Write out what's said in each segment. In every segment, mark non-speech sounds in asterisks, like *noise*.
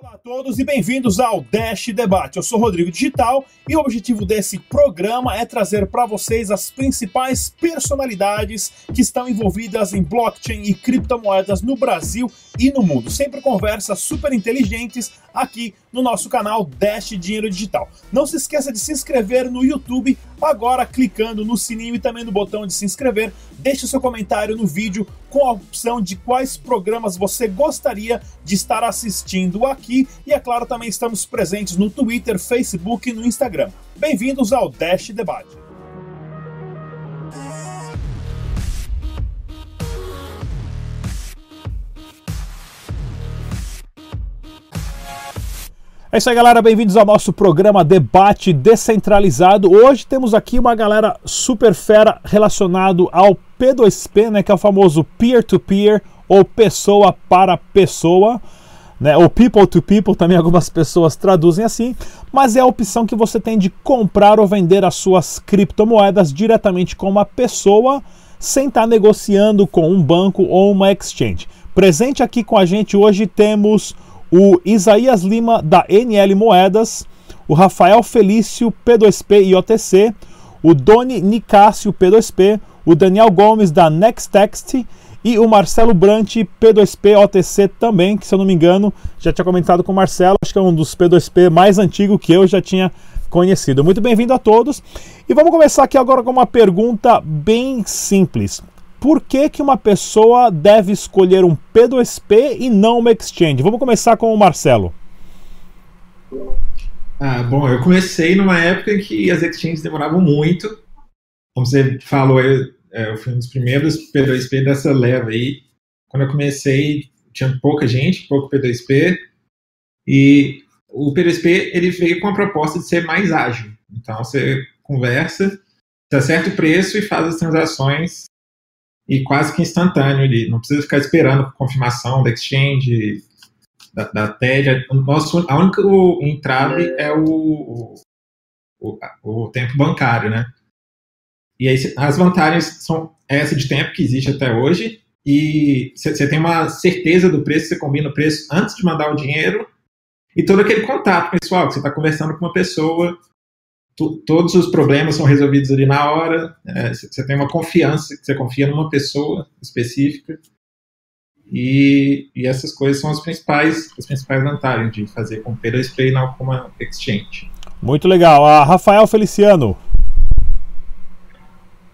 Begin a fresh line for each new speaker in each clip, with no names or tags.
Olá a todos e bem-vindos ao Dash Debate. Eu sou Rodrigo Digital e o objetivo desse programa é trazer para vocês as principais personalidades que estão envolvidas em blockchain e criptomoedas no Brasil e no mundo. Sempre conversas super inteligentes aqui no nosso canal Dash Dinheiro Digital. Não se esqueça de se inscrever no YouTube agora clicando no sininho e também no botão de se inscrever. Deixe seu comentário no vídeo com a opção de quais programas você gostaria de estar assistindo aqui e é claro também estamos presentes no Twitter, Facebook e no Instagram. Bem-vindos ao Dash Debate. É isso aí, galera. Bem-vindos ao nosso programa Debate Descentralizado. Hoje temos aqui uma galera super fera relacionado ao P2P, né, que é o famoso peer-to-peer -peer, ou pessoa para pessoa, né, ou people to people, também algumas pessoas traduzem assim, mas é a opção que você tem de comprar ou vender as suas criptomoedas diretamente com uma pessoa sem estar negociando com um banco ou uma exchange. Presente aqui com a gente hoje temos o Isaías Lima da NL Moedas, o Rafael Felício P2P e OTC, o Doni Nicásio P2P, o Daniel Gomes da Nextext e o Marcelo Brant P2P OTC também, que se eu não me engano, já tinha comentado com o Marcelo, acho que é um dos P2P mais antigo que eu já tinha conhecido. Muito bem-vindo a todos. E vamos começar aqui agora com uma pergunta bem simples por que, que uma pessoa deve escolher um P2P e não uma exchange? Vamos começar com o Marcelo.
Ah, bom, eu comecei numa época em que as exchanges demoravam muito. Como você falou, eu, é, eu fui um dos primeiros P2P dessa leva aí. Quando eu comecei, tinha pouca gente, pouco P2P. E o P2P ele veio com a proposta de ser mais ágil. Então você conversa, você acerta o preço e faz as transações e quase que instantâneo ali. Não precisa ficar esperando confirmação da exchange, da, da TED. O nosso, a única entrave é o, o, o, tempo bancário, né? E aí as vantagens são essa de tempo que existe até hoje e você tem uma certeza do preço, você combina o preço antes de mandar o dinheiro e todo aquele contato pessoal, que você está conversando com uma pessoa todos os problemas são resolvidos ali na hora, é, você tem uma confiança, você confia numa pessoa específica, e, e, essas coisas são as principais, as principais vantagens de fazer com P2P e não com uma exchange.
Muito legal. A Rafael Feliciano.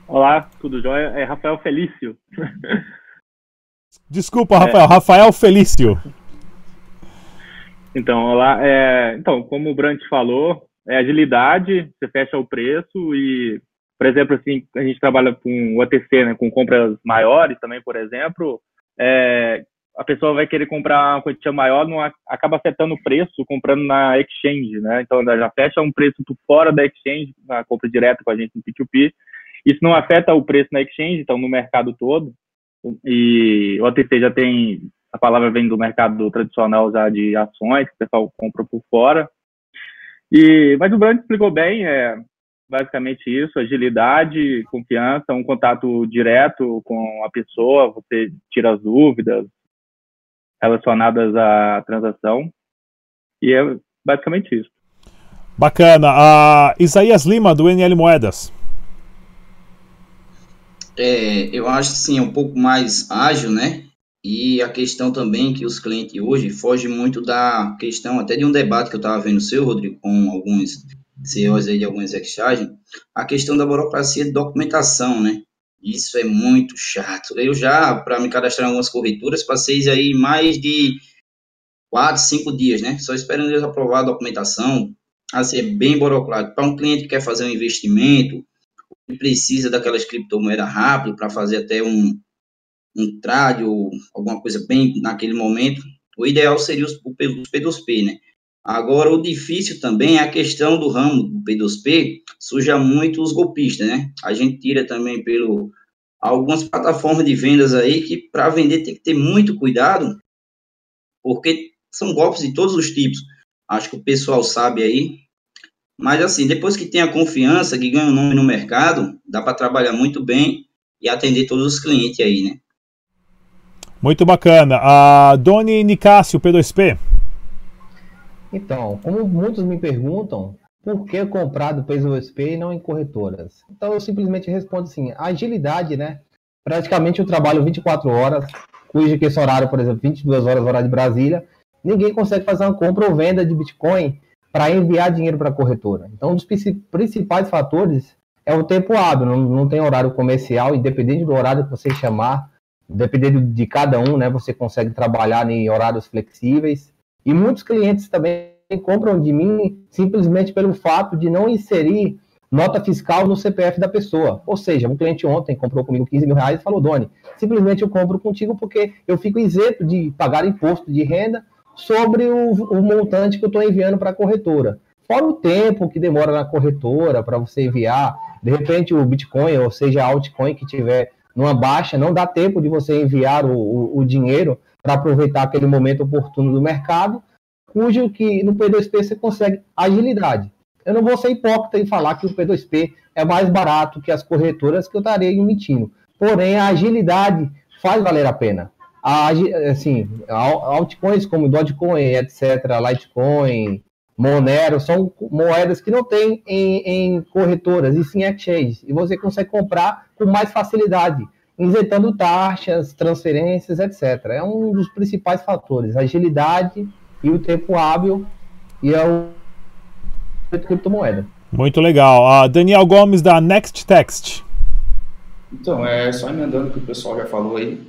Olá, tudo jóia? É Rafael Felício. *laughs*
Desculpa, Rafael. É. Rafael Felício.
Então, olá. É, então, como o Brant falou, é agilidade, você fecha o preço e, por exemplo, assim, a gente trabalha com o OTC, né, com compras maiores também, por exemplo, é, a pessoa vai querer comprar uma quantia maior, não acaba afetando o preço comprando na exchange, né? Então ela já fecha um preço fora da exchange, na compra direta com a gente no P2P. Isso não afeta o preço na exchange, então no mercado todo. E o OTC já tem, a palavra vem do mercado tradicional já de ações, que o pessoal compra por fora. E, mas o Brand explicou bem, é basicamente isso, agilidade, confiança, um contato direto com a pessoa, você tira as dúvidas relacionadas à transação. E é basicamente isso.
Bacana. Uh, Isaías Lima, do NL Moedas.
É, eu acho que sim, é um pouco mais ágil, né? E a questão também que os clientes hoje fogem muito da questão, até de um debate que eu estava vendo seu, Rodrigo, com alguns CEOs aí de algumas exchanges, a questão da burocracia de documentação, né? Isso é muito chato. Eu já, para me cadastrar em algumas corretoras, passei aí mais de quatro, cinco dias, né? Só esperando eles aprovar a documentação. Assim, é bem burocrático. Para um cliente que quer fazer um investimento, precisa daquelas criptomoedas rápido para fazer até um, um trade ou alguma coisa bem naquele momento, o ideal seria os, os P2P, né? Agora, o difícil também é a questão do ramo do P2P, suja muito os golpistas, né? A gente tira também pelo algumas plataformas de vendas aí que para vender tem que ter muito cuidado, porque são golpes de todos os tipos. Acho que o pessoal sabe aí. Mas assim, depois que tem a confiança, que ganha o nome no mercado, dá para trabalhar muito bem e atender todos os clientes aí, né?
Muito bacana. A Doni Nicásio, P2P.
Então, como muitos me perguntam, por que comprar do PSP e não em corretoras? Então eu simplesmente respondo assim, agilidade, né? Praticamente eu trabalho 24 horas, cujo que esse horário, por exemplo, 22 horas horário de Brasília, ninguém consegue fazer uma compra ou venda de Bitcoin para enviar dinheiro para a corretora. Então, um dos principais fatores é o tempo hábil, não, não tem horário comercial, independente do horário que você chamar, dependendo de cada um, né, você consegue trabalhar em horários flexíveis. E muitos clientes também compram de mim simplesmente pelo fato de não inserir nota fiscal no CPF da pessoa. Ou seja, um cliente ontem comprou comigo 15 mil reais e falou, Doni, simplesmente eu compro contigo porque eu fico isento de pagar imposto de renda sobre o, o montante que eu estou enviando para a corretora. Fora o tempo que demora na corretora para você enviar, de repente o Bitcoin, ou seja, a altcoin que tiver numa baixa, não dá tempo de você enviar o, o, o dinheiro para aproveitar aquele momento oportuno do mercado, cujo que no P2P você consegue agilidade. Eu não vou ser hipócrita e falar que o P2P é mais barato que as corretoras que eu estaria emitindo. Porém, a agilidade faz valer a pena. A, assim, altcoins como Dogecoin, etc., Litecoin, Monero, são moedas que não tem em, em corretoras, e sim exchanges. E você consegue comprar com mais facilidade, isentando taxas, transferências, etc. É um dos principais fatores, agilidade e o tempo hábil e é o criptomoeda.
Muito legal. Uh, Daniel Gomes da Next Text.
Então, é só emendando o que o pessoal já falou aí.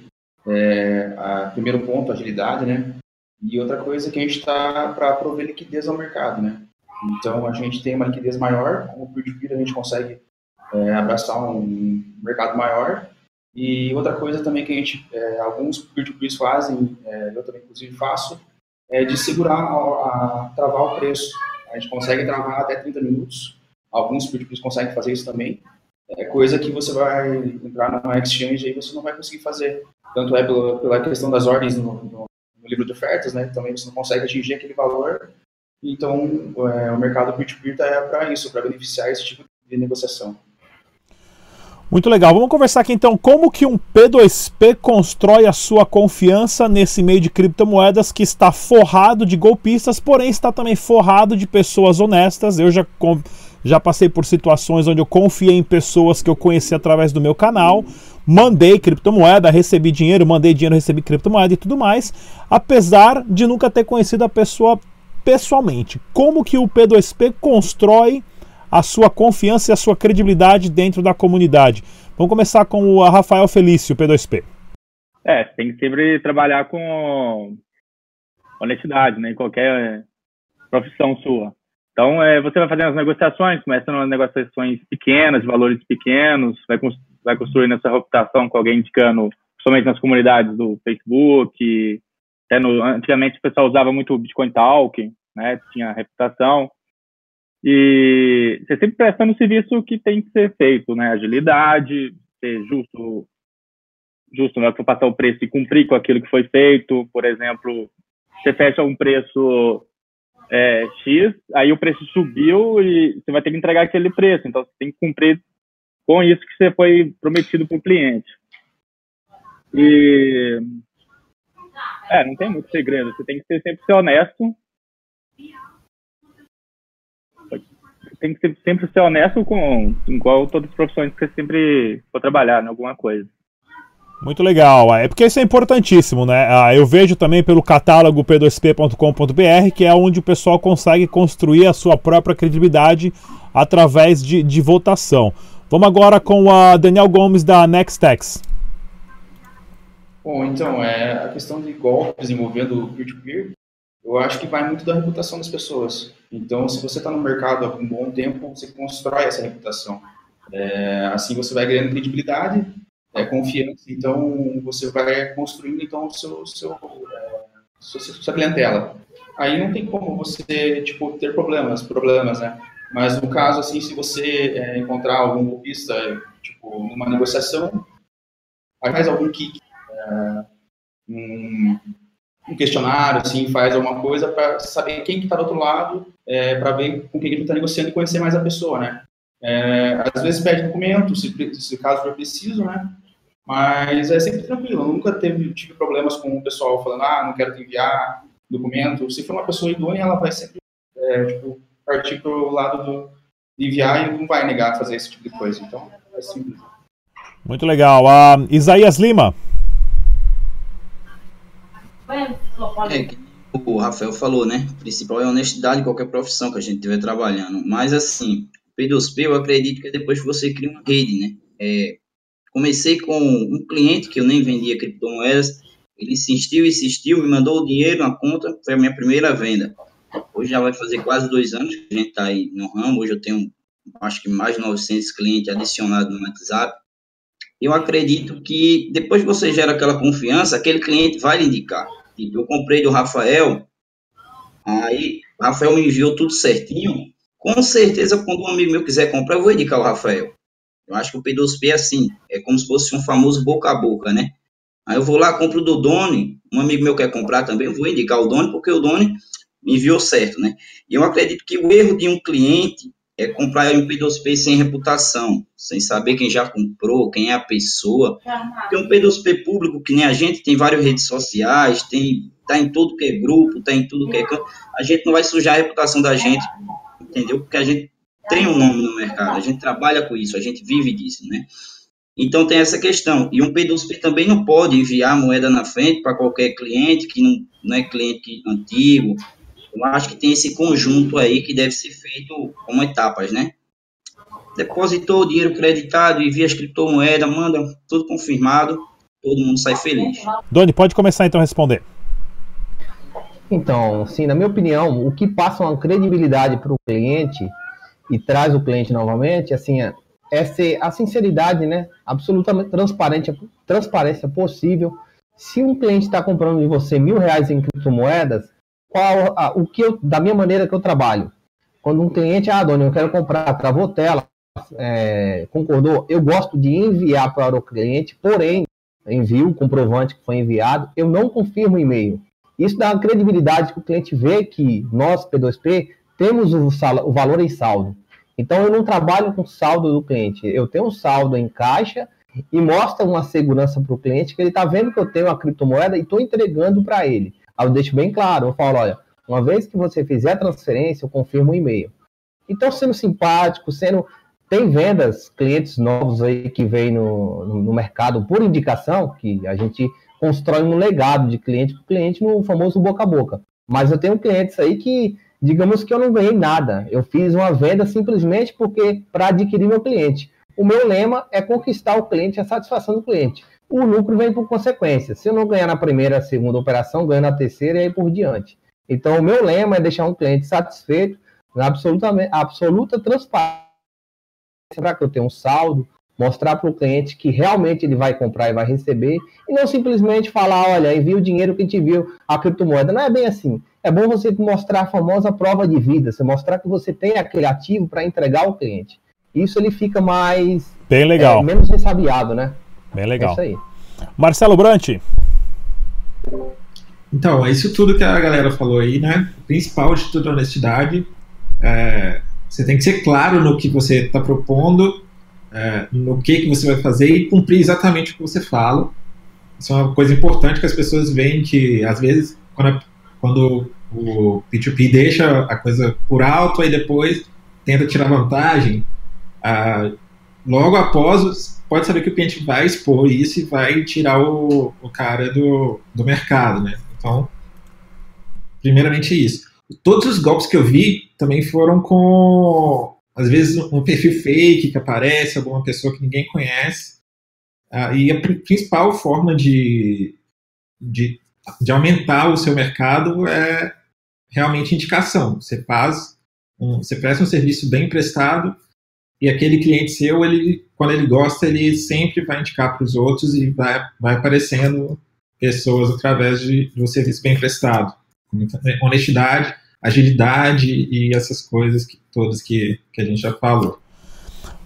É, a, primeiro ponto, agilidade, né? E outra coisa que a gente está para prover liquidez ao mercado, né? Então, a gente tem uma liquidez maior, com o peer-to-peer a gente consegue é, abraçar um mercado maior. E outra coisa também que a gente, é, alguns peer-to-peers fazem, é, eu também inclusive faço, é de segurar, a, a, travar o preço. A gente consegue travar até 30 minutos, alguns peer-to-peers conseguem fazer isso também. É coisa que você vai entrar numa exchange e você não vai conseguir fazer. Tanto é pela, pela questão das ordens no, no no livro de ofertas, né? Também você não consegue atingir aquele valor. Então, é, o mercado peer-to-peer está para isso, para beneficiar esse tipo de negociação.
Muito legal. Vamos conversar aqui então como que um P2P constrói a sua confiança nesse meio de criptomoedas que está forrado de golpistas, porém está também forrado de pessoas honestas. Eu já já passei por situações onde eu confiei em pessoas que eu conheci através do meu canal, mandei criptomoeda, recebi dinheiro, mandei dinheiro, recebi criptomoeda e tudo mais, apesar de nunca ter conhecido a pessoa pessoalmente. Como que o P2P constrói a sua confiança e a sua credibilidade dentro da comunidade? Vamos começar com o Rafael Felício, P2P.
É, tem que sempre trabalhar com honestidade, né, em qualquer profissão sua. Então, é, você vai fazendo as negociações, começando as negociações pequenas, valores pequenos, vai, vai construindo essa reputação com alguém indicando, somente nas comunidades do Facebook, até no, antigamente o pessoal usava muito o Bitcoin Talk, né, tinha reputação, e você sempre prestando o serviço que tem que ser feito, né, agilidade, ser justo, justo, né, para passar o preço e cumprir com aquilo que foi feito, por exemplo, você fecha um preço é, X, aí o preço subiu e você vai ter que entregar aquele preço. Então, você tem que cumprir com isso que você foi prometido para o cliente. E. É, não tem muito segredo. Você tem que ser, sempre ser honesto. tem que ser, sempre ser honesto com igual todas as profissões que você sempre for trabalhar em alguma coisa.
Muito legal, é porque isso é importantíssimo, né? Ah, eu vejo também pelo catálogo p2p.com.br, que é onde o pessoal consegue construir a sua própria credibilidade através de, de votação. Vamos agora com a Daniel Gomes da Nextex.
Bom, então, é, a questão de golpes envolvendo peer-to-peer, eu acho que vai muito da reputação das pessoas. Então, se você está no mercado há um bom tempo, você constrói essa reputação. É, assim você vai ganhando credibilidade é, confiança. Então, você vai construindo então o seu, seu, sua, sua clientela. Aí não tem como você tipo ter problemas, problemas, né? Mas no caso assim, se você é, encontrar algum golpista, tipo numa negociação, faz algum kick, é, um, um, questionário, assim, faz alguma coisa para saber quem que está do outro lado, é, para ver com quem que está negociando e conhecer mais a pessoa, né? É, às vezes pede documento, se, se caso for preciso, né? Mas é sempre tranquilo. Eu nunca teve, tive problemas com o pessoal falando, ah, não quero te enviar. documento. Se for uma pessoa idônea, ela vai sempre é, tipo, partir para o lado do, de enviar e não vai negar fazer esse tipo de coisa. Então, é simples.
Muito legal. Uh, Isaías Lima.
É, o Rafael falou, né? O principal é a honestidade em qualquer profissão que a gente estiver trabalhando. Mas, assim, P2P, eu acredito que é depois que você cria uma rede, né? É, comecei com um cliente que eu nem vendia criptomoedas, ele insistiu, insistiu, me mandou o dinheiro na conta, foi a minha primeira venda. Hoje já vai fazer quase dois anos que a gente está aí no ramo, hoje eu tenho acho que mais de 900 clientes adicionados no WhatsApp. Eu acredito que depois que você gera aquela confiança, aquele cliente vai lhe indicar. Tipo, eu comprei do Rafael, aí o Rafael me enviou tudo certinho. Com certeza, quando um amigo meu quiser comprar, eu vou indicar o Rafael. Eu acho que o P2P é assim, é como se fosse um famoso boca a boca, né? Aí eu vou lá, compro do Doni, um amigo meu quer comprar também, eu vou indicar o Doni, porque o Doni me enviou certo, né? E eu acredito que o erro de um cliente é comprar um P2P sem reputação, sem saber quem já comprou, quem é a pessoa. Porque um P2P público, que nem a gente, tem várias redes sociais, tem tá em tudo que é grupo, tá em tudo que é canto. A gente não vai sujar a reputação da gente, entendeu? Porque a gente tem um nome no mercado, a gente trabalha com isso, a gente vive disso, né? Então tem essa questão. E um P2P também não pode enviar moeda na frente para qualquer cliente que não, não é cliente antigo. Eu acho que tem esse conjunto aí que deve ser feito como etapas, né? Depositou o dinheiro creditado, envia as criptomoedas, manda tudo confirmado, todo mundo sai feliz.
Doni, pode começar então a responder.
Então, sim, na minha opinião, o que passa uma credibilidade para o cliente e traz o cliente novamente, assim, é, ser a sinceridade, né? Absolutamente transparente, transparência possível. Se um cliente está comprando de você mil reais em criptomoedas, qual a, o que eu, da minha maneira que eu trabalho? Quando um cliente, ah, dona, eu quero comprar, travou tela, é, concordou, eu gosto de enviar para o cliente, porém, envio o comprovante que foi enviado, eu não confirmo o e-mail. Isso dá uma credibilidade que o cliente vê que nós, P2P, temos o, o valor em saldo. Então, eu não trabalho com saldo do cliente. Eu tenho um saldo em caixa e mostra uma segurança para o cliente que ele está vendo que eu tenho a criptomoeda e estou entregando para ele. Aí eu deixo bem claro, eu falo, olha, uma vez que você fizer a transferência, eu confirmo o e-mail. Então, sendo simpático, sendo... Tem vendas, clientes novos aí que vêm no, no mercado por indicação, que a gente constrói um legado de cliente para cliente no famoso boca a boca. Mas eu tenho clientes aí que digamos que eu não ganhei nada. Eu fiz uma venda simplesmente porque para adquirir meu cliente. O meu lema é conquistar o cliente, a satisfação do cliente. O lucro vem por consequência. Se eu não ganhar na primeira, segunda operação, ganho na terceira e aí por diante. Então, o meu lema é deixar um cliente satisfeito, na absoluta, absoluta transparência, para que eu tenha um saldo, mostrar para o cliente que realmente ele vai comprar e vai receber, e não simplesmente falar, olha, envia o dinheiro que gente viu a criptomoeda. Não é bem assim é bom você mostrar a famosa prova de vida, você mostrar que você tem aquele ativo para entregar ao cliente. Isso ele fica mais.
Bem legal.
É, menos ressabiado, né?
Bem legal. É isso aí. Marcelo Brant.
Então, é isso tudo que a galera falou aí, né? O principal de tudo é honestidade. É, você tem que ser claro no que você está propondo, é, no que, que você vai fazer e cumprir exatamente o que você fala. Isso é uma coisa importante que as pessoas veem que, às vezes, quando, quando o P2P deixa a coisa por alto, aí depois tenta tirar vantagem. Ah, logo após, pode saber que o cliente vai expor isso e vai tirar o, o cara do, do mercado, né? Então, primeiramente isso. Todos os golpes que eu vi também foram com, às vezes, um perfil fake que aparece, alguma pessoa que ninguém conhece. Ah, e a principal forma de, de, de aumentar o seu mercado é realmente indicação. Você faz, um, você presta um serviço bem prestado e aquele cliente seu, ele, quando ele gosta, ele sempre vai indicar para os outros e vai, vai aparecendo pessoas através de, do serviço bem prestado. Honestidade, agilidade e essas coisas que, todas que, que a gente já falou.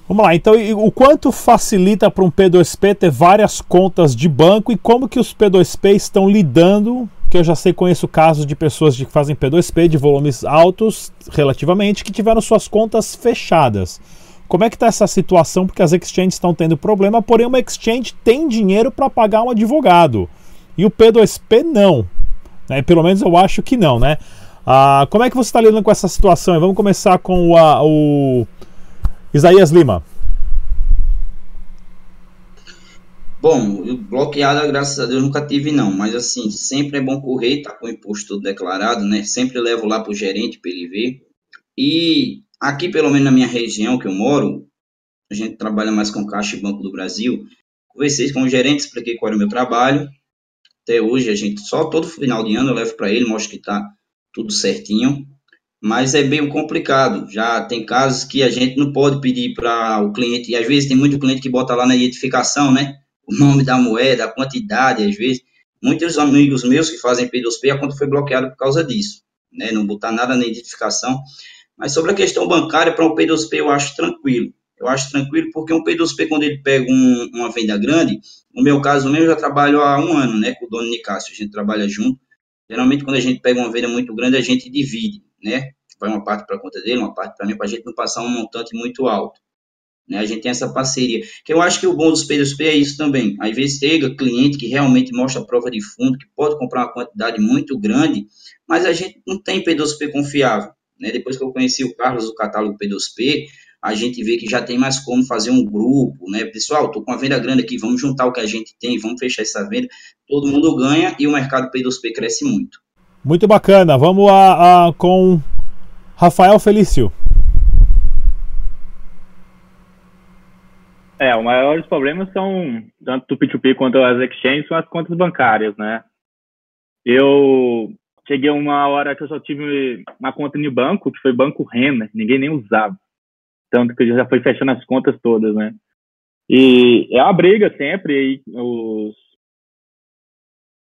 Vamos lá, então o quanto facilita para um P2P ter várias contas de banco e como que os P2P estão lidando que eu já sei, conheço casos de pessoas que fazem P2P de volumes altos, relativamente, que tiveram suas contas fechadas. Como é que está essa situação? Porque as exchanges estão tendo problema, porém uma exchange tem dinheiro para pagar um advogado. E o P2P não. Né? Pelo menos eu acho que não, né? Ah, como é que você está lidando com essa situação? Vamos começar com a, o Isaías Lima.
Bom, bloqueada, graças a Deus, nunca tive não, mas assim, sempre é bom correr, tá com o imposto declarado, né? Sempre levo lá pro gerente para ele ver. E aqui, pelo menos na minha região que eu moro, a gente trabalha mais com Caixa e Banco do Brasil. Conversei com o gerente, expliquei qual era o meu trabalho. Até hoje, a gente só todo final de ano eu levo para ele, mostro que tá tudo certinho. Mas é bem complicado. Já tem casos que a gente não pode pedir para o cliente, e às vezes tem muito cliente que bota lá na identificação, né? o nome da moeda, a quantidade, às vezes. Muitos amigos meus que fazem P2P, a conta foi bloqueada por causa disso, né? Não botar nada na identificação. Mas sobre a questão bancária, para um P2P eu acho tranquilo. Eu acho tranquilo porque um P2P, quando ele pega um, uma venda grande, no meu caso mesmo, eu já trabalho há um ano, né, com o dono Nicásio, a gente trabalha junto. Geralmente, quando a gente pega uma venda muito grande, a gente divide, né? Vai uma parte para a conta dele, uma parte para mim, para a gente não passar um montante muito alto. Né? A gente tem essa parceria. Que eu acho que o bom dos P2P é isso também. Às vezes chega cliente que realmente mostra a prova de fundo, que pode comprar uma quantidade muito grande, mas a gente não tem P2P confiável. Né? Depois que eu conheci o Carlos, o catálogo P2P, a gente vê que já tem mais como fazer um grupo, né? Pessoal, estou com uma venda grande aqui, vamos juntar o que a gente tem, vamos fechar essa venda. Todo mundo ganha e o mercado P2P cresce muito.
Muito bacana. Vamos a, a com Rafael Felício.
É, os maiores problemas são, tanto do P2P quanto as exchanges, são as contas bancárias, né? Eu cheguei uma hora que eu só tive uma conta no banco, que foi Banco Renner, ninguém nem usava. Tanto que já foi fechando as contas todas, né? E é uma briga sempre aí, os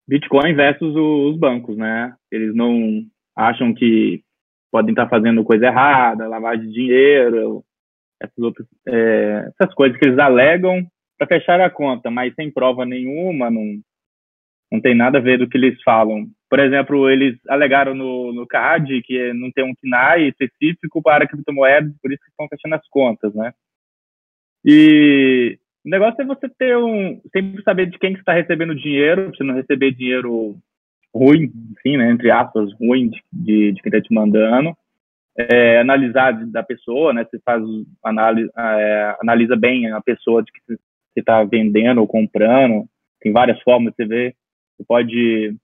Bitcoin versus os bancos, né? Eles não acham que podem estar fazendo coisa errada, lavagem de dinheiro, essas, outras, é, essas coisas que eles alegam para fechar a conta, mas sem prova nenhuma, não, não tem nada a ver do que eles falam. Por exemplo, eles alegaram no, no CAD que não tem um KNAI específico para criptomoedas, por isso que estão fechando as contas, né? E o negócio é você ter um. sempre saber de quem que está recebendo dinheiro, para você não receber dinheiro ruim, assim, né? Entre aspas, ruim de, de, de quem está te mandando é, analisar da pessoa, né? Você faz análise, é, analisa bem a pessoa de que você está vendendo ou comprando. Tem várias formas de você ver. Você pode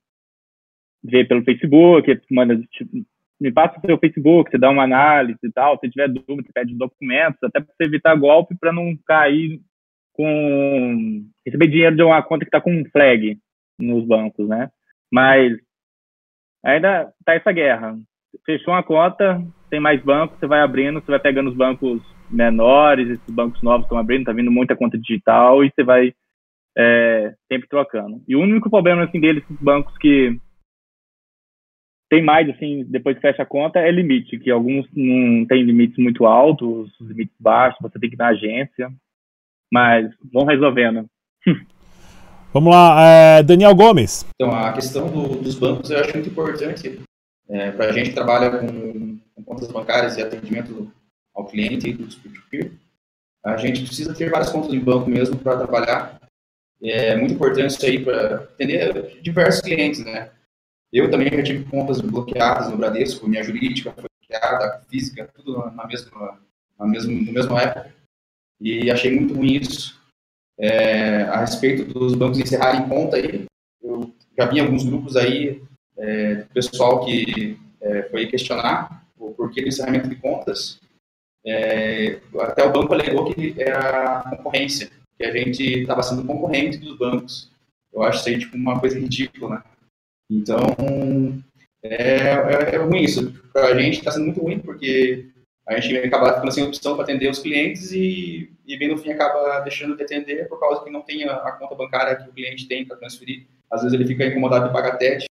ver pelo Facebook, manda, tipo, me passa o seu Facebook, você dá uma análise e tal. Se tiver dúvida, você pede documentos, até para evitar golpe, para não cair com receber dinheiro de uma conta que está com um flag nos bancos, né? Mas ainda tá essa guerra. Fechou uma conta, tem mais bancos, você vai abrindo, você vai pegando os bancos menores, esses bancos novos estão abrindo, tá vindo muita conta digital e você vai é, sempre trocando. E o único problema assim deles, esses bancos que tem mais assim, depois que fecha a conta, é limite, que alguns não têm limites muito altos, limites baixos, você tem que ir na agência, mas vão resolvendo. *laughs*
Vamos lá, é, Daniel Gomes.
Então, a questão do, dos bancos eu acho muito importante. É, para a gente que trabalha com com contas bancárias e atendimento ao cliente dos peer-to-peer, a gente precisa ter várias contas em banco mesmo para trabalhar. É muito importante isso aí para atender diversos clientes, né? Eu também já tive contas bloqueadas no Bradesco, minha jurídica foi bloqueada, física, tudo na mesma, na mesma, no mesmo época. E achei muito ruim isso. É, a respeito dos bancos encerrarem conta aí, eu já vi alguns grupos aí, é, pessoal que é, foi questionar o porquê do encerramento de contas, é, até o banco alegou que era concorrência, que a gente estava sendo concorrente dos bancos. Eu acho isso aí tipo, uma coisa ridícula, né? Então, é, é, é ruim isso. Para a gente está sendo muito ruim, porque a gente acaba ficando sem opção para atender os clientes e, e bem no fim acaba deixando de atender por causa que não tem a, a conta bancária que o cliente tem para transferir. Às vezes ele fica incomodado de pagar TED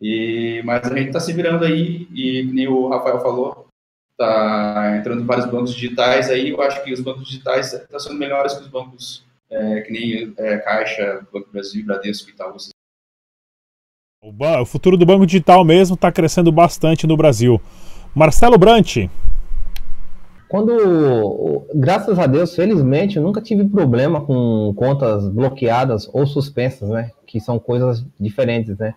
e, mas a gente está se virando aí, e nem o Rafael falou, está entrando em vários bancos digitais aí, eu acho que os bancos digitais estão sendo melhores que os bancos é, que nem é, Caixa, Banco Brasil, Bradesco e tal.
O, o futuro do banco digital mesmo está crescendo bastante no Brasil. Marcelo Brant.
Quando, graças a Deus, felizmente, eu nunca tive problema com contas bloqueadas ou suspensas, né? Que são coisas diferentes, né?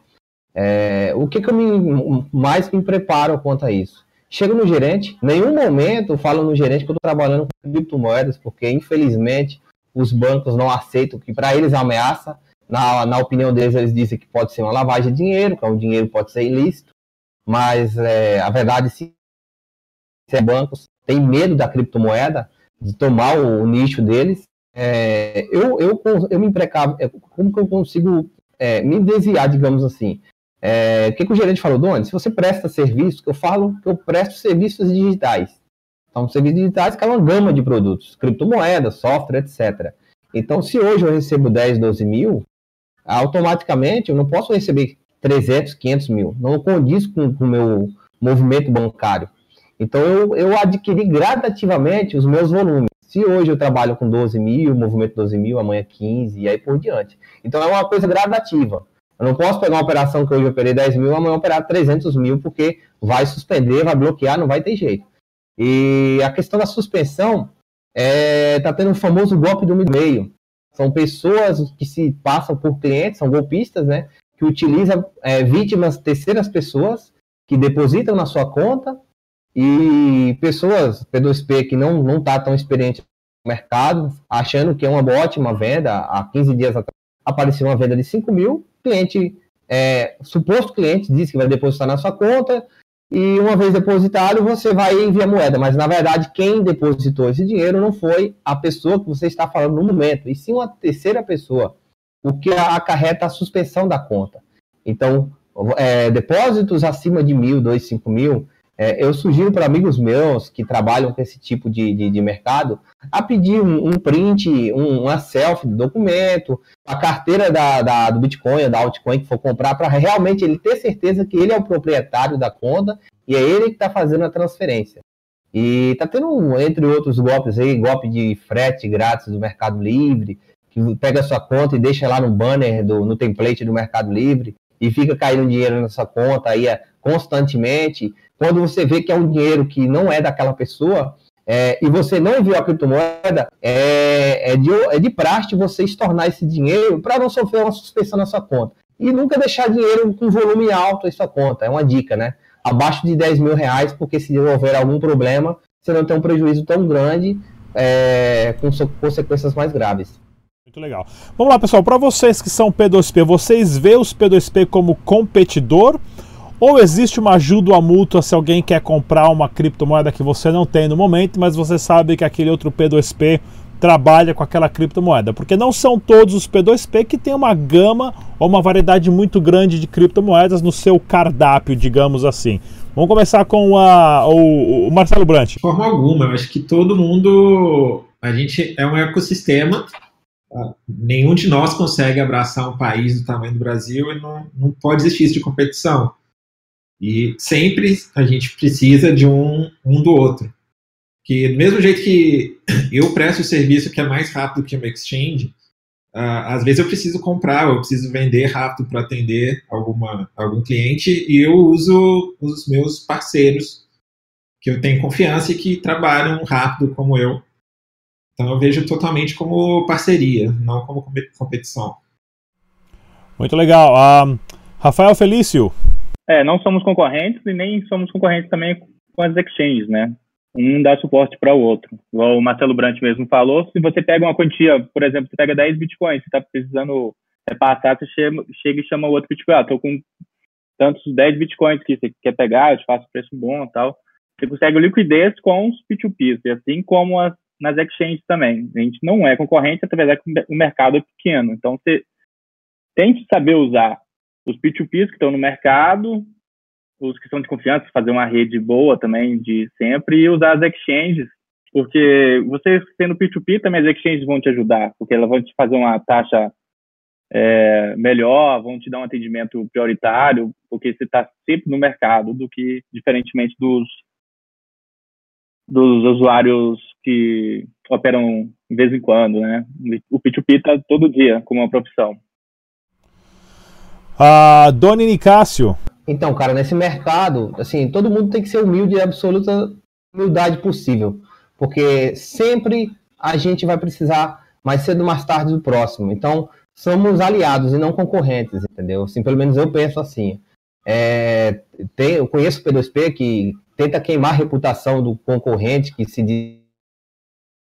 É, o que, que eu me, mais me preparo quanto a isso? Chego no gerente, nenhum momento eu falo no gerente que eu estou trabalhando com criptomoedas, porque infelizmente os bancos não aceitam, que para eles ameaça. Na, na opinião deles, eles dizem que pode ser uma lavagem de dinheiro, que o é dinheiro pode ser ilícito, mas é, a verdade, se é bancos têm medo da criptomoeda, de tomar o, o nicho deles, é, eu, eu, eu me precavo, é, como que eu consigo é, me desviar, digamos assim? É, o que, que, o gerente falou, Doni? Se você presta serviço, eu falo que eu presto serviços digitais. Então, serviços digitais que é uma gama de produtos, criptomoedas, software, etc. Então, se hoje eu recebo 10, 12 mil, automaticamente eu não posso receber 300, 500 mil. Não condiz com o meu movimento bancário. Então, eu, eu adquiri gradativamente os meus volumes. Se hoje eu trabalho com 12 mil, movimento 12 mil, amanhã 15 e aí por diante. Então, é uma coisa gradativa. Eu não posso pegar uma operação que hoje eu operei 10 mil, amanhã operar 300 mil, porque vai suspender, vai bloquear, não vai ter jeito. E a questão da suspensão é, tá tendo um famoso golpe do meio. São pessoas que se passam por clientes, são golpistas, né? Que utilizam é, vítimas, terceiras pessoas, que depositam na sua conta, e pessoas, P2P, que não, não tá tão experiente no mercado, achando que é uma ótima venda, há 15 dias atrás apareceu uma venda de 5 mil, cliente, é, suposto cliente, diz que vai depositar na sua conta, e uma vez depositado, você vai enviar moeda. Mas na verdade, quem depositou esse dinheiro não foi a pessoa que você está falando no momento, e sim uma terceira pessoa, o que acarreta a suspensão da conta. Então, é, depósitos acima de mil, dois, cinco mil, é, eu sugiro para amigos meus que trabalham com esse tipo de, de, de mercado a pedir um, um print, um, uma selfie do documento, a carteira da, da, do Bitcoin, da altcoin que for comprar, para realmente ele ter certeza que ele é o proprietário da conta e é ele que está fazendo a transferência. E tá tendo, entre outros golpes aí, golpe de frete grátis do Mercado Livre, que pega a sua conta e deixa lá no banner, do, no template do Mercado Livre, e fica caindo dinheiro na sua conta aí é, constantemente. Quando você vê que é um dinheiro que não é daquela pessoa, é, e você não enviou a criptomoeda, é, é, de, é de praxe você estornar esse dinheiro para não sofrer uma suspensão na sua conta. E nunca deixar dinheiro com volume alto em sua conta, é uma dica, né? Abaixo de 10 mil reais, porque se houver algum problema, você não tem um prejuízo tão grande é, com consequências mais graves.
Muito legal. Vamos lá, pessoal. Para vocês que são P2P, vocês vê os P2P como competidor ou existe uma ajuda à mútua se alguém quer comprar uma criptomoeda que você não tem no momento, mas você sabe que aquele outro P2P trabalha com aquela criptomoeda? Porque não são todos os P2P que têm uma gama ou uma variedade muito grande de criptomoedas no seu cardápio, digamos assim. Vamos começar com a, o, o Marcelo Brant.
De forma alguma, eu acho que todo mundo. A gente é um ecossistema ah, nenhum de nós consegue abraçar um país do tamanho do Brasil e não, não pode existir isso de competição. E sempre a gente precisa de um, um do outro. Que do mesmo jeito que eu presto o serviço que é mais rápido que uma exchange, uh, às vezes eu preciso comprar, eu preciso vender rápido para atender alguma, algum cliente e eu uso os meus parceiros que eu tenho confiança e que trabalham rápido como eu. Então eu vejo totalmente como parceria, não como competição.
Muito legal. Uh, Rafael Felício,
é, não somos concorrentes e nem somos concorrentes também com as exchanges, né? Um dá suporte para o outro. Igual o Marcelo Brant mesmo falou, se você pega uma quantia, por exemplo, você pega 10 bitcoins, você está precisando repassar, você chega, chega, e chama o outro bitcoin, ah, tô com tantos 10 bitcoins que você quer pegar, eu te faço preço bom e tal. Você consegue liquidez com os P2Ps, assim como as, nas exchanges também. A gente não é concorrente, apesar que o mercado é pequeno. Então, você tente saber usar os P2Ps que estão no mercado, os que são de confiança, fazer uma rede boa também de sempre, e usar as exchanges, porque você sendo P2P também as exchanges vão te ajudar, porque elas vão te fazer uma taxa é, melhor, vão te dar um atendimento prioritário, porque você está sempre no mercado, do que diferentemente dos dos usuários que operam de vez em quando, né? O P2P está todo dia como uma profissão.
A Doni Nicásio.
Então, cara, nesse mercado, assim, todo mundo tem que ser humilde e absoluta humildade possível. Porque sempre a gente vai precisar mais cedo ou mais tarde do próximo. Então, somos aliados e não concorrentes, entendeu? Assim, pelo menos eu penso assim. É, tem, eu conheço o P2P que tenta queimar a reputação do concorrente que se diz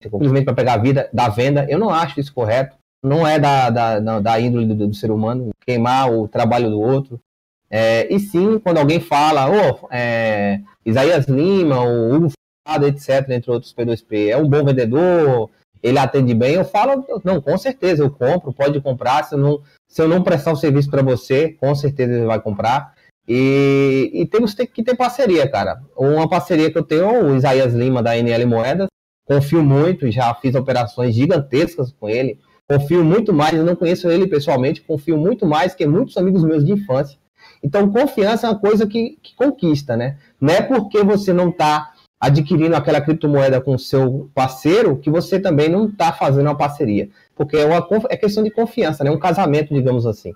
simplesmente para pegar a vida da venda. Eu não acho isso correto. Não é da, da, da índole do, do, ser humano queimar o trabalho do outro. É, e sim, quando alguém fala, oh, é, Isaías Lima, o Hugo Fado, etc., entre outros P2P, é um bom vendedor, ele atende bem, eu falo, não, com certeza, eu compro, pode comprar, se eu não, se eu não prestar o serviço para você, com certeza ele vai comprar. E, e temos que ter parceria, cara. Uma parceria que eu tenho, o Isaías Lima, da NL Moedas, confio muito, já fiz operações gigantescas com ele, confio muito mais, eu não conheço ele pessoalmente, confio muito mais que muitos amigos meus de infância. Então, confiança é uma coisa que, que conquista, né? Não é porque você não está adquirindo aquela criptomoeda com o seu parceiro que você também não está fazendo uma parceria. Porque é, uma, é questão de confiança, né? Um casamento, digamos assim.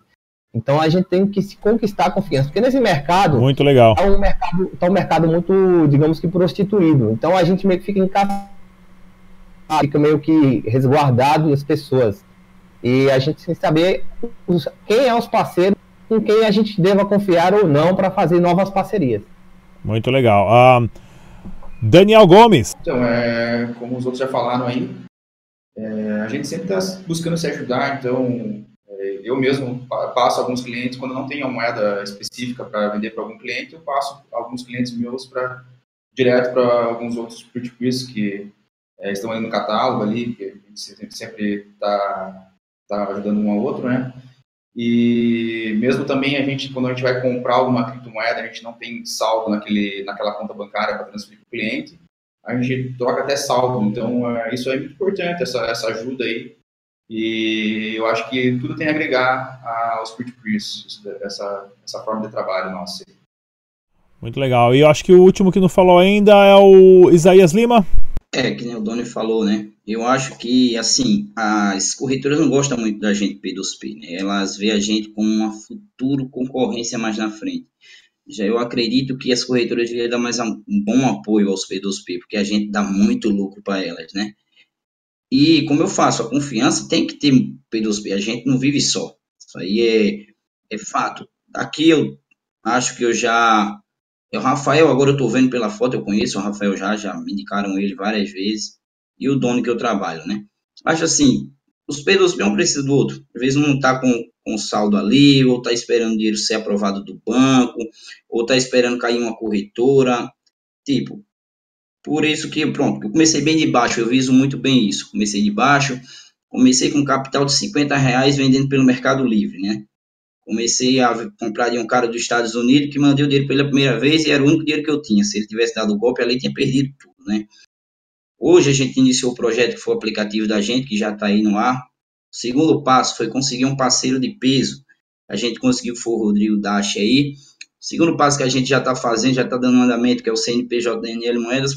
Então a gente tem que se conquistar a confiança, porque nesse mercado
muito legal
está um mercado, tá um mercado muito, digamos que prostituído. Então a gente meio que fica encaixado, fica meio que resguardado das pessoas e a gente tem que saber os, quem é os parceiros com quem a gente deva confiar ou não para fazer novas parcerias.
Muito legal. Uh, Daniel Gomes.
Então, é, como os outros já falaram aí, é, a gente sempre está buscando se ajudar, então eu mesmo passo alguns clientes, quando não tenho uma moeda específica para vender para algum cliente, eu passo alguns clientes meus para direto para alguns outros peer-to-peers que é, estão ali no catálogo ali, que a gente sempre está tá ajudando um ao outro, né? E mesmo também a gente, quando a gente vai comprar alguma criptomoeda, a gente não tem saldo naquele, naquela conta bancária para transferir para o cliente, a gente troca até saldo. Então, é, isso é muito importante, essa, essa ajuda aí e eu acho que tudo tem a agregar aos peer-to-peers, essa, essa forma de trabalho nossa.
Muito legal. E eu acho que o último que não falou ainda é o Isaías Lima.
É, que nem o Doni falou, né? Eu acho que, assim, as corretoras não gostam muito da gente P2P, né? Elas veem a gente como uma futura concorrência mais na frente. Já eu acredito que as corretoras deveriam dar mais um bom apoio aos P2P, porque a gente dá muito lucro para elas, né? E como eu faço, a confiança tem que ter P2P, a gente não vive só. Isso aí é, é fato. Aqui eu acho que eu já. O Rafael, agora eu estou vendo pela foto, eu conheço o Rafael já, já me indicaram ele várias vezes. E o dono que eu trabalho, né? Acho assim, os P2P um precisa do outro. Às vezes um está com, com saldo ali, ou está esperando dinheiro ser aprovado do banco, ou está esperando cair uma corretora. Tipo, por isso que, pronto, eu comecei bem de baixo, eu viso muito bem isso. Comecei de baixo, comecei com capital de 50 reais vendendo pelo Mercado Livre, né? Comecei a comprar de um cara dos Estados Unidos que mandei o dinheiro pela primeira vez e era o único dinheiro que eu tinha. Se ele tivesse dado o golpe, ali tinha perdido tudo, né? Hoje a gente iniciou o projeto que foi o aplicativo da gente, que já está aí no ar. O segundo passo foi conseguir um parceiro de peso. A gente conseguiu, foi o Rodrigo Dash aí. O segundo passo que a gente já está fazendo, já está dando um andamento, que é o CNPJ DNL Moedas,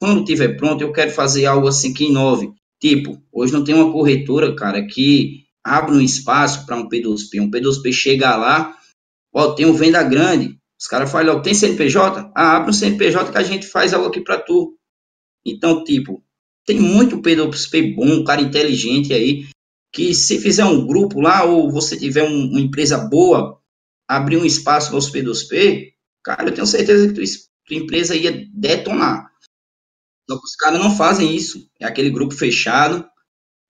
quando tiver pronto, eu quero fazer algo assim que inove. Tipo, hoje não tem uma corretora, cara, que abre um espaço para um P2P. Um P2P chega lá, ó, tem um venda grande. Os caras falam, ó, tem CNPJ? Ah, abre um CNPJ que a gente faz algo aqui para tu. Então, tipo, tem muito P2P bom, um cara inteligente aí, que se fizer um grupo lá, ou você tiver um, uma empresa boa, abrir um espaço para os P2P, cara, eu tenho certeza que tua, tua empresa ia detonar. Os caras não fazem isso. É aquele grupo fechado.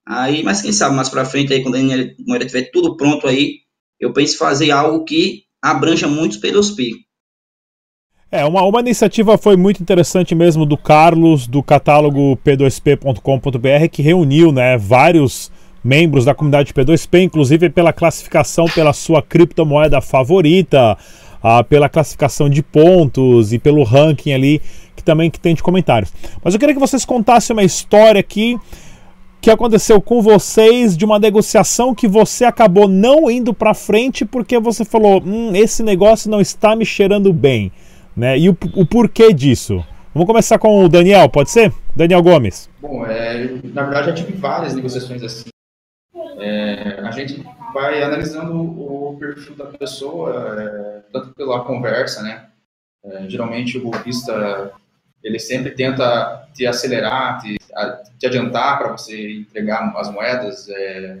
Aí, mas quem sabe mais para frente aí quando a moeda tiver tudo pronto aí, eu penso fazer algo que abranja muitos P2P.
É, uma, uma iniciativa foi muito interessante mesmo do Carlos, do catálogo p2p.com.br, que reuniu né, vários membros da comunidade P2P, inclusive pela classificação pela sua criptomoeda favorita, ah, pela classificação de pontos e pelo ranking ali que também que tem de comentários. Mas eu queria que vocês contassem uma história aqui que aconteceu com vocês de uma negociação que você acabou não indo para frente porque você falou, hum, esse negócio não está me cheirando bem, né? E o, o porquê disso? Vamos começar com o Daniel, pode ser? Daniel Gomes.
Bom, é, na verdade eu tive várias negociações assim. É, a gente vai analisando o perfil da pessoa, é, tanto pela conversa, né? É, geralmente o golpista ele sempre tenta te acelerar, te, te adiantar para você entregar as moedas. É,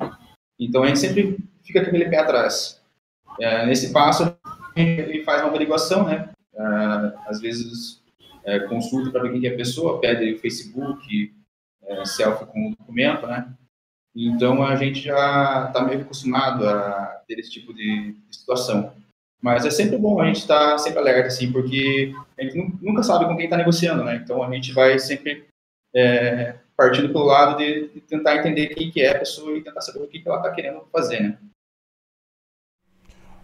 então a gente sempre fica com aquele pé atrás. É, nesse passo, ele faz uma averiguação, né? Uh, às vezes é, consulta para ver quem é a pessoa, pede o Facebook, é, selfie com o documento, né? Então a gente já está meio acostumado a ter esse tipo de, situação. Mas é sempre bom a gente estar tá sempre alerta, assim, porque a gente nunca sabe com quem está negociando, né? Então a gente vai sempre é, partindo pelo lado de, de, tentar entender quem que é a pessoa e tentar saber o que, que ela está querendo fazer, né?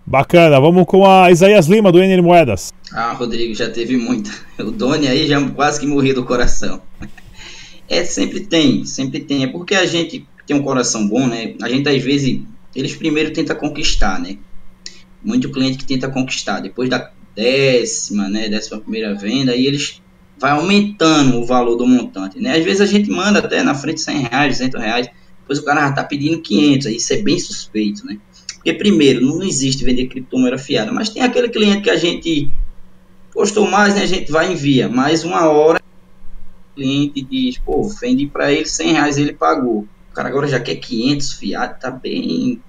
Bacana, vamos com a Isaías Lima do NN Moedas.
Ah, Rodrigo, já teve muita. *laughs* O Doni aí já quase que morri do coração. É, sempre tem, sempre tem. É porque a gente tem um coração bom, né? A gente às vezes, eles primeiro tenta conquistar, né? Muito cliente que tenta conquistar. Depois da décima, né? Décima primeira venda, aí eles vai aumentando o valor do montante, né? Às vezes a gente manda até na frente 100 reais, 200 reais, depois o cara já tá pedindo 500, aí isso é bem suspeito, né? Porque, primeiro, não existe vender criptomoeda fiada, mas tem aquele cliente que a gente gostou mais, né? A gente vai e envia. Mais uma hora, o cliente diz, pô, vende para ele 100 reais, ele pagou. O cara agora já quer 500 fiado, tá bem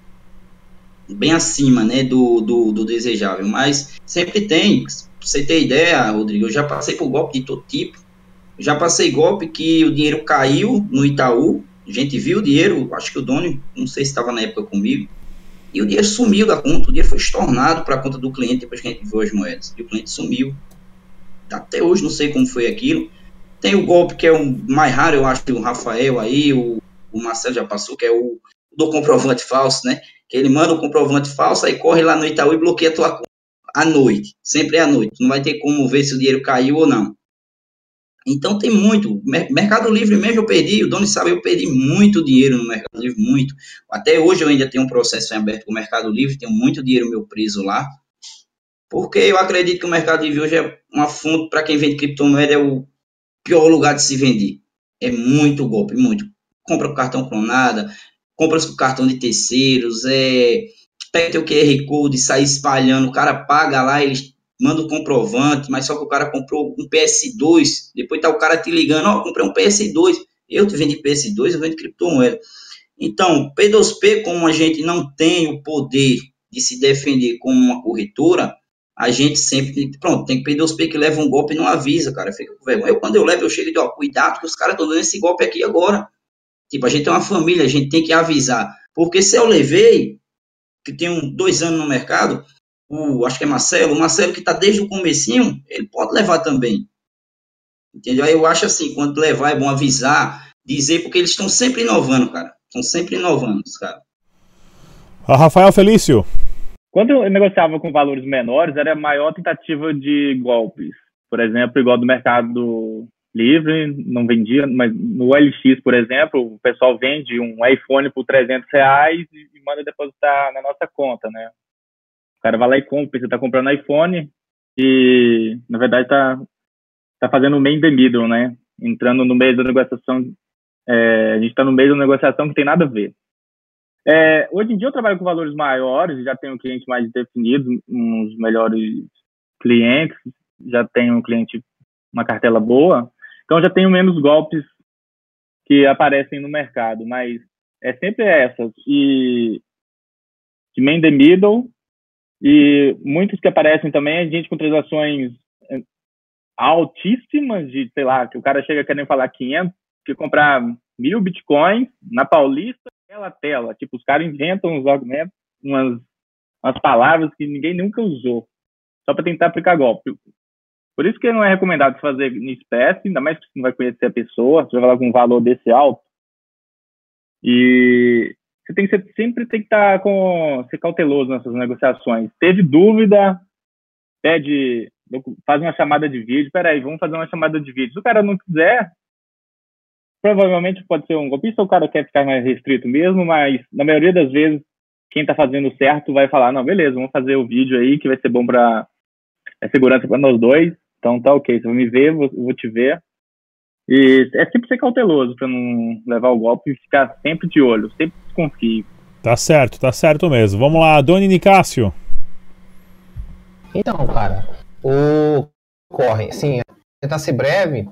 bem acima, né, do, do, do desejável. Mas sempre tem, pra você ter ideia, Rodrigo, eu já passei por golpe de todo tipo. Já passei golpe que o dinheiro caiu no Itaú, a gente viu o dinheiro, acho que o dono, não sei se estava na época comigo, e o dinheiro sumiu da conta, o dinheiro foi estornado para a conta do cliente depois que a gente viu as moedas. E o cliente sumiu. Até hoje não sei como foi aquilo. Tem o golpe que é o mais raro, eu acho o Rafael aí, o, o Marcelo já passou, que é o do comprovante falso, né? Que ele manda o comprovante falso, aí corre lá no Itaú e bloqueia a tua conta. À noite, sempre à noite. Não vai ter como ver se o dinheiro caiu ou não. Então tem muito. Mercado Livre mesmo eu perdi, o dono sabe, eu perdi muito dinheiro no Mercado Livre, muito. Até hoje eu ainda tenho um processo em aberto com o Mercado Livre, tenho muito dinheiro meu preso lá. Porque eu acredito que o Mercado Livre hoje é uma fonte para quem vende criptomoeda, é o pior lugar de se vender. É muito golpe, muito. Compra com cartão clonada, compra com cartão de terceiros, é, pega teu QR Code e sai espalhando, o cara paga lá, eles manda o comprovante, mas só que o cara comprou um PS2, depois tá o cara te ligando, ó, oh, comprei um PS2, eu te vendi PS2, eu vendo criptomoeda. Então, P2P, como a gente não tem o poder de se defender como uma corretora, a gente sempre, pronto, tem P2P que leva um golpe e não avisa, cara, fica com vergonha. Eu, quando eu levo, eu chego e digo, ó, cuidado que os caras estão dando esse golpe aqui agora. Tipo, a gente é uma família, a gente tem que avisar. Porque se eu levei, que tem um, dois anos no mercado, o, acho que é Marcelo, o Marcelo que está desde o comecinho, ele pode levar também. Entendeu? Aí eu acho assim, quando levar é bom avisar, dizer, porque eles estão sempre inovando, cara. Estão sempre inovando, cara.
A Rafael Felício.
Quando eu negociava com valores menores, era a maior tentativa de golpes. Por exemplo, igual do mercado livre, não vendia, mas no LX, por exemplo, o pessoal vende um iPhone por 300 reais e manda depositar na nossa conta, né? cara vai lá e compra, você tá comprando iPhone e, na verdade, tá, tá fazendo o main the middle, né? Entrando no meio da negociação, é, a gente está no meio da negociação que tem nada a ver. É, hoje em dia eu trabalho com valores maiores, já tenho cliente mais definido, uns melhores clientes, já tenho um cliente, uma cartela boa, então já tenho menos golpes que aparecem no mercado, mas é sempre essas. E de main the middle e muitos que aparecem também é gente com transações eh, altíssimas, de, sei lá, que o cara chega querendo falar 500, que comprar mil bitcoins na Paulista, tela a tela. Tipo, os caras inventam uns argumentos, umas, umas palavras que ninguém nunca usou, só para tentar aplicar golpe. Por isso que não é recomendado fazer em espécie, ainda mais que você não vai conhecer a pessoa, você vai falar com um valor desse alto. E você tem que ser, sempre tem que estar com ser cauteloso nessas negociações. Teve dúvida, pede, faz uma chamada de vídeo. Peraí, vamos fazer uma chamada de vídeo. Se o cara não quiser, provavelmente pode ser um golpista ou o cara quer ficar mais restrito mesmo, mas na maioria das vezes quem está fazendo certo vai falar, não, beleza, vamos fazer o vídeo aí que vai ser bom para é segurança para nós dois. Então tá ok, você vai me ver, vou, vou te ver. E é sempre ser cauteloso para não levar o golpe e ficar sempre de olho, sempre desconfie.
Tá certo, tá certo mesmo. Vamos lá, Doni Nicásio.
Então, cara, o corre, sim, tentar ser breve.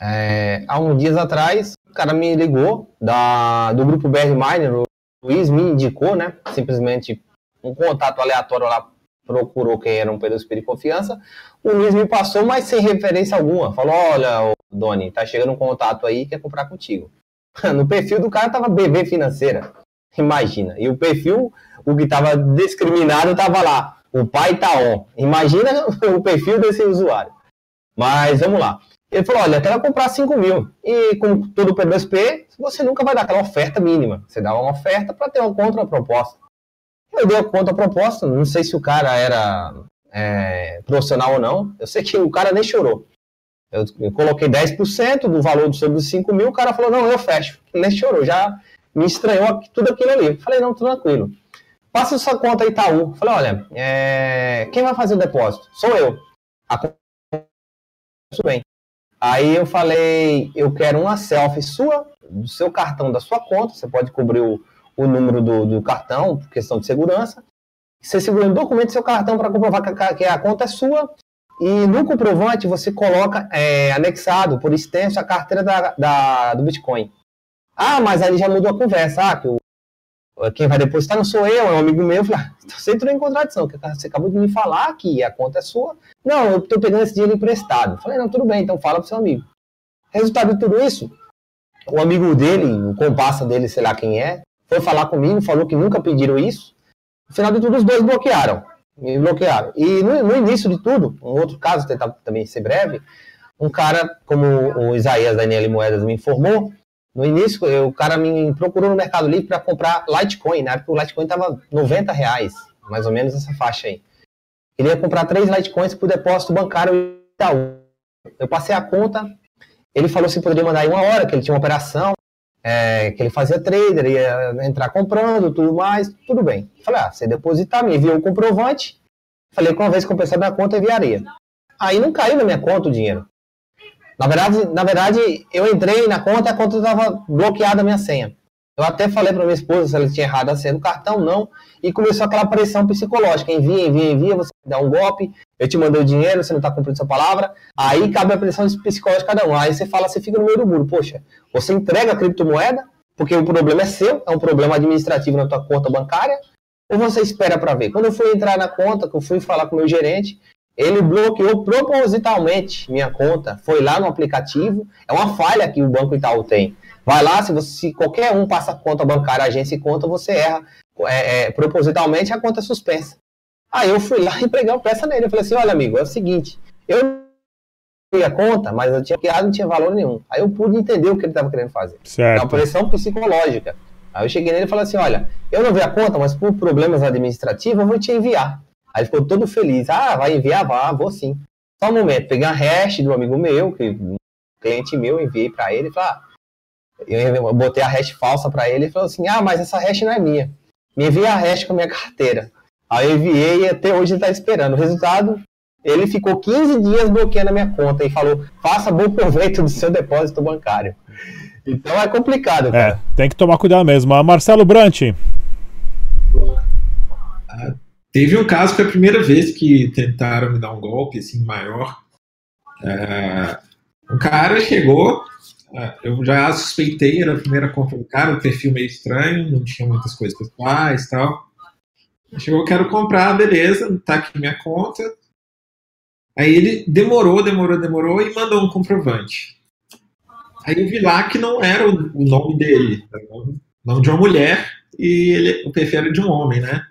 É, há uns dias atrás, o cara me ligou da, do grupo BR Miner, o Luiz me indicou, né? Simplesmente um contato aleatório lá procurou quem era um P2P de confiança. O Luiz me passou, mas sem referência alguma. Falou: Olha, Doni, tá chegando um contato aí, quer comprar contigo. *laughs* No perfil do cara tava BV Financeira. Imagina. E o perfil, o que tava discriminado, tava lá. O pai tá on. Imagina *laughs* o perfil desse usuário. Mas vamos lá. Ele falou: olha, quero comprar 5 mil. E com todo o P2P, você nunca vai dar aquela oferta mínima. Você dá uma oferta para ter uma contraproposta. Eu dei a contraproposta, não sei se o cara era é, profissional ou não. Eu sei que o cara nem chorou. Eu, eu coloquei 10% do valor sobre 5 mil, o cara falou, não, eu fecho. Nem chorou, já me estranhou tudo aquilo ali. Falei, não, tranquilo. Passa sua conta Itaú. Falei, olha, é, quem vai fazer o depósito? Sou eu. A tudo bem. Aí eu falei, eu quero uma selfie sua, do seu cartão da sua conta, você pode cobrir o, o número do, do cartão, por questão de segurança. Você segura um documento do seu cartão para comprovar que a, que conta é sua. E no comprovante você coloca é, anexado, por extenso, a carteira da, da, do Bitcoin. Ah, mas aí já mudou a conversa. Ah, que o, quem vai depositar não sou eu, é um amigo meu. Eu falei, ah, você entrou em contradição, você acabou de me falar que a conta é sua. Não, eu estou pegando esse dinheiro emprestado. Falei, não, tudo bem, então fala pro seu amigo. Resultado de tudo isso, o amigo dele, o compassa dele, sei lá quem é, foi falar comigo, falou que nunca pediram isso. No final de tudo, os dois bloquearam. Me bloquearam. E no, no início de tudo, um outro caso, tentar também ser breve, um cara, como o Isaías Daniel Moedas me informou, no início, o cara me procurou no Mercado Livre para comprar Litecoin, na época o Litecoin estava 90 reais, mais ou menos essa faixa aí. Queria comprar três Litecoins por depósito bancário Itaú. Eu passei a conta, ele falou se poderia mandar em uma hora, que ele tinha uma operação, é, que ele fazia trader, ia entrar comprando, tudo mais, tudo bem. Falei, ah, você depositar, me enviou o comprovante, falei que uma vez pensar minha conta, enviaria. Aí não caiu na minha conta o dinheiro. Na verdade, na verdade, eu entrei na conta, a conta estava bloqueada a minha senha. Eu até falei para minha esposa se ela tinha errado a senha do cartão, não. E começou aquela pressão psicológica. Envia, envia, envia, você dá um golpe, eu te mandei o dinheiro, você não está cumprindo sua palavra. Aí cabe a pressão psicológica de cada um. Aí você fala, você fica no meio do muro. Poxa, você entrega a criptomoeda, porque o problema é seu, é um problema administrativo na tua conta bancária, ou você espera para ver? Quando eu fui entrar na conta, que eu fui falar com o meu gerente, ele bloqueou propositalmente minha conta, foi lá no aplicativo, é uma falha que o Banco Itaú tem. Vai lá, se, você, se qualquer um passa conta bancária, agência e conta, você erra. É, é, propositalmente, a conta é suspensa. Aí eu fui lá *laughs* e preguei uma peça nele. Eu falei assim: olha, amigo, é o seguinte, eu a conta, mas eu tinha criado não tinha valor nenhum. Aí eu pude entender o que ele estava querendo fazer.
Certo.
É uma pressão psicológica. Aí eu cheguei nele e falei assim: olha, eu não vi a conta, mas por problemas administrativos eu vou te enviar. Aí ele ficou todo feliz. Ah, vai enviar? Vá, vou sim. Só um momento, peguei a hash do amigo meu, que um cliente meu, enviei para ele e falei, ah, eu botei a hash falsa para ele e falou assim: ah, mas essa hash não é minha. Me envia a hash com a minha carteira. Aí eu enviei e até hoje ele está esperando. O resultado, ele ficou 15 dias bloqueando a minha conta e falou: faça bom proveito do seu depósito bancário. Então é complicado.
Cara. É, tem que tomar cuidado mesmo. A Marcelo Brant.
Ah, teve um caso que a primeira vez que tentaram me dar um golpe assim maior. É, um cara chegou, é, eu já suspeitei, era a primeira compra do cara, o perfil meio estranho, não tinha muitas coisas pessoais tal. Chegou, quero comprar, beleza, tá aqui minha conta. Aí ele demorou, demorou, demorou e mandou um comprovante. Aí eu vi lá que não era o, nome dele, o nome de uma mulher e ele, o perfil era de um homem, né?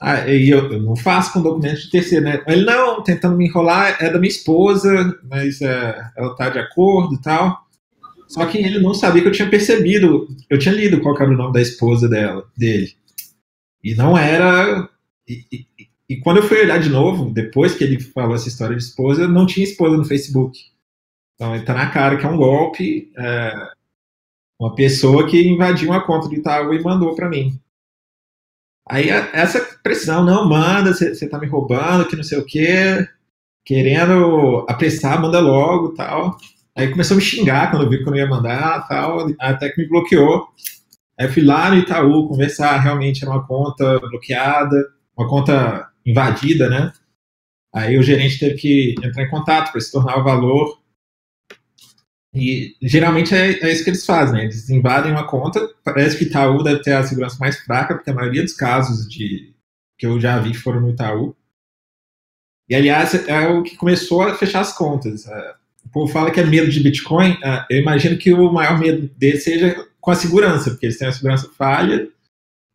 Aí eu, eu, não faço com documento de terceiro, né? Ele, não, tentando me enrolar, é da minha esposa, mas é, ela tá de acordo e tal. Só que ele não sabia que eu tinha percebido, eu tinha lido qual era o nome da esposa dela, dele. E não era. E, e, e, quando eu fui olhar de novo, depois que ele falou essa história de esposa, não tinha esposa no Facebook. Então ele tá na cara que é um golpe. É, uma pessoa que invadiu uma conta do Itaú e mandou para mim. Aí essa pressão, não, manda, você tá me roubando, que não sei o quê, querendo apressar, manda logo tal. Aí começou a me xingar quando viu que eu não ia mandar tal, até que me bloqueou. Aí eu fui lá no Itaú conversar, realmente era uma conta bloqueada, uma conta invadida, né? Aí o gerente teve que entrar em contato para se tornar o valor e geralmente é, é, isso que eles fazem? Eles invadem uma conta, parece que Itaú deve ter a segurança mais fraca, porque a maioria dos casos de que eu já vi foram no Itaú. E, aliás, é o que começou a fechar as contas. É, o povo fala que é medo de Bitcoin. É, eu imagino que o maior medo dele seja com a segurança, porque eles têm a segurança falha.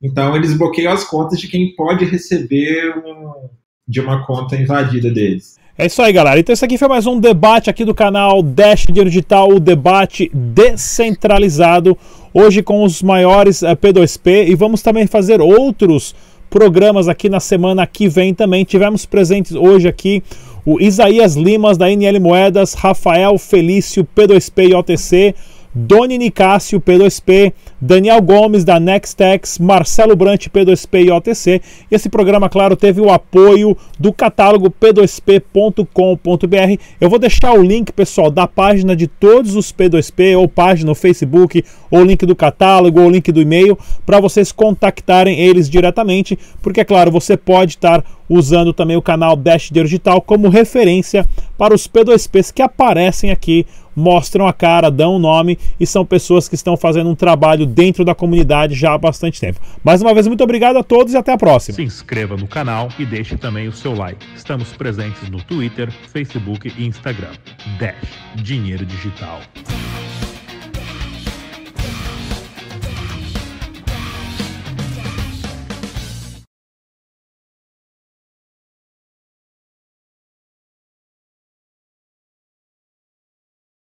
Então, eles bloqueiam as contas de quem pode receber um, de uma conta invadida deles.
É isso aí, galera. Então, esse aqui foi mais um debate aqui do canal Dash Dinheiro Digital, o debate descentralizado. Hoje com os maiores uh, P2P e vamos também fazer outros programas aqui na semana que vem também. Tivemos presentes hoje aqui o Isaías Limas da NL Moedas, Rafael Felício P2P e OTC, Doni Nicásio P2P, Daniel Gomes da Nextex, Marcelo Brant P2P e OTC. E esse programa, claro, teve o apoio do catálogo p2p.com.br. Eu vou deixar o link, pessoal, da página de todos os P2P, ou página no Facebook, ou link do catálogo, ou link do e-mail, para vocês contactarem eles diretamente, porque, é claro, você pode estar usando também o canal Dash Digital como referência para os P2Ps que aparecem aqui mostram a cara, dão o nome e são pessoas que estão fazendo um trabalho dentro da comunidade já há bastante tempo. Mais uma vez, muito obrigado a todos e até a próxima.
Se inscreva no canal e deixe também o seu like. Estamos presentes no Twitter, Facebook e Instagram. Dash Dinheiro Digital.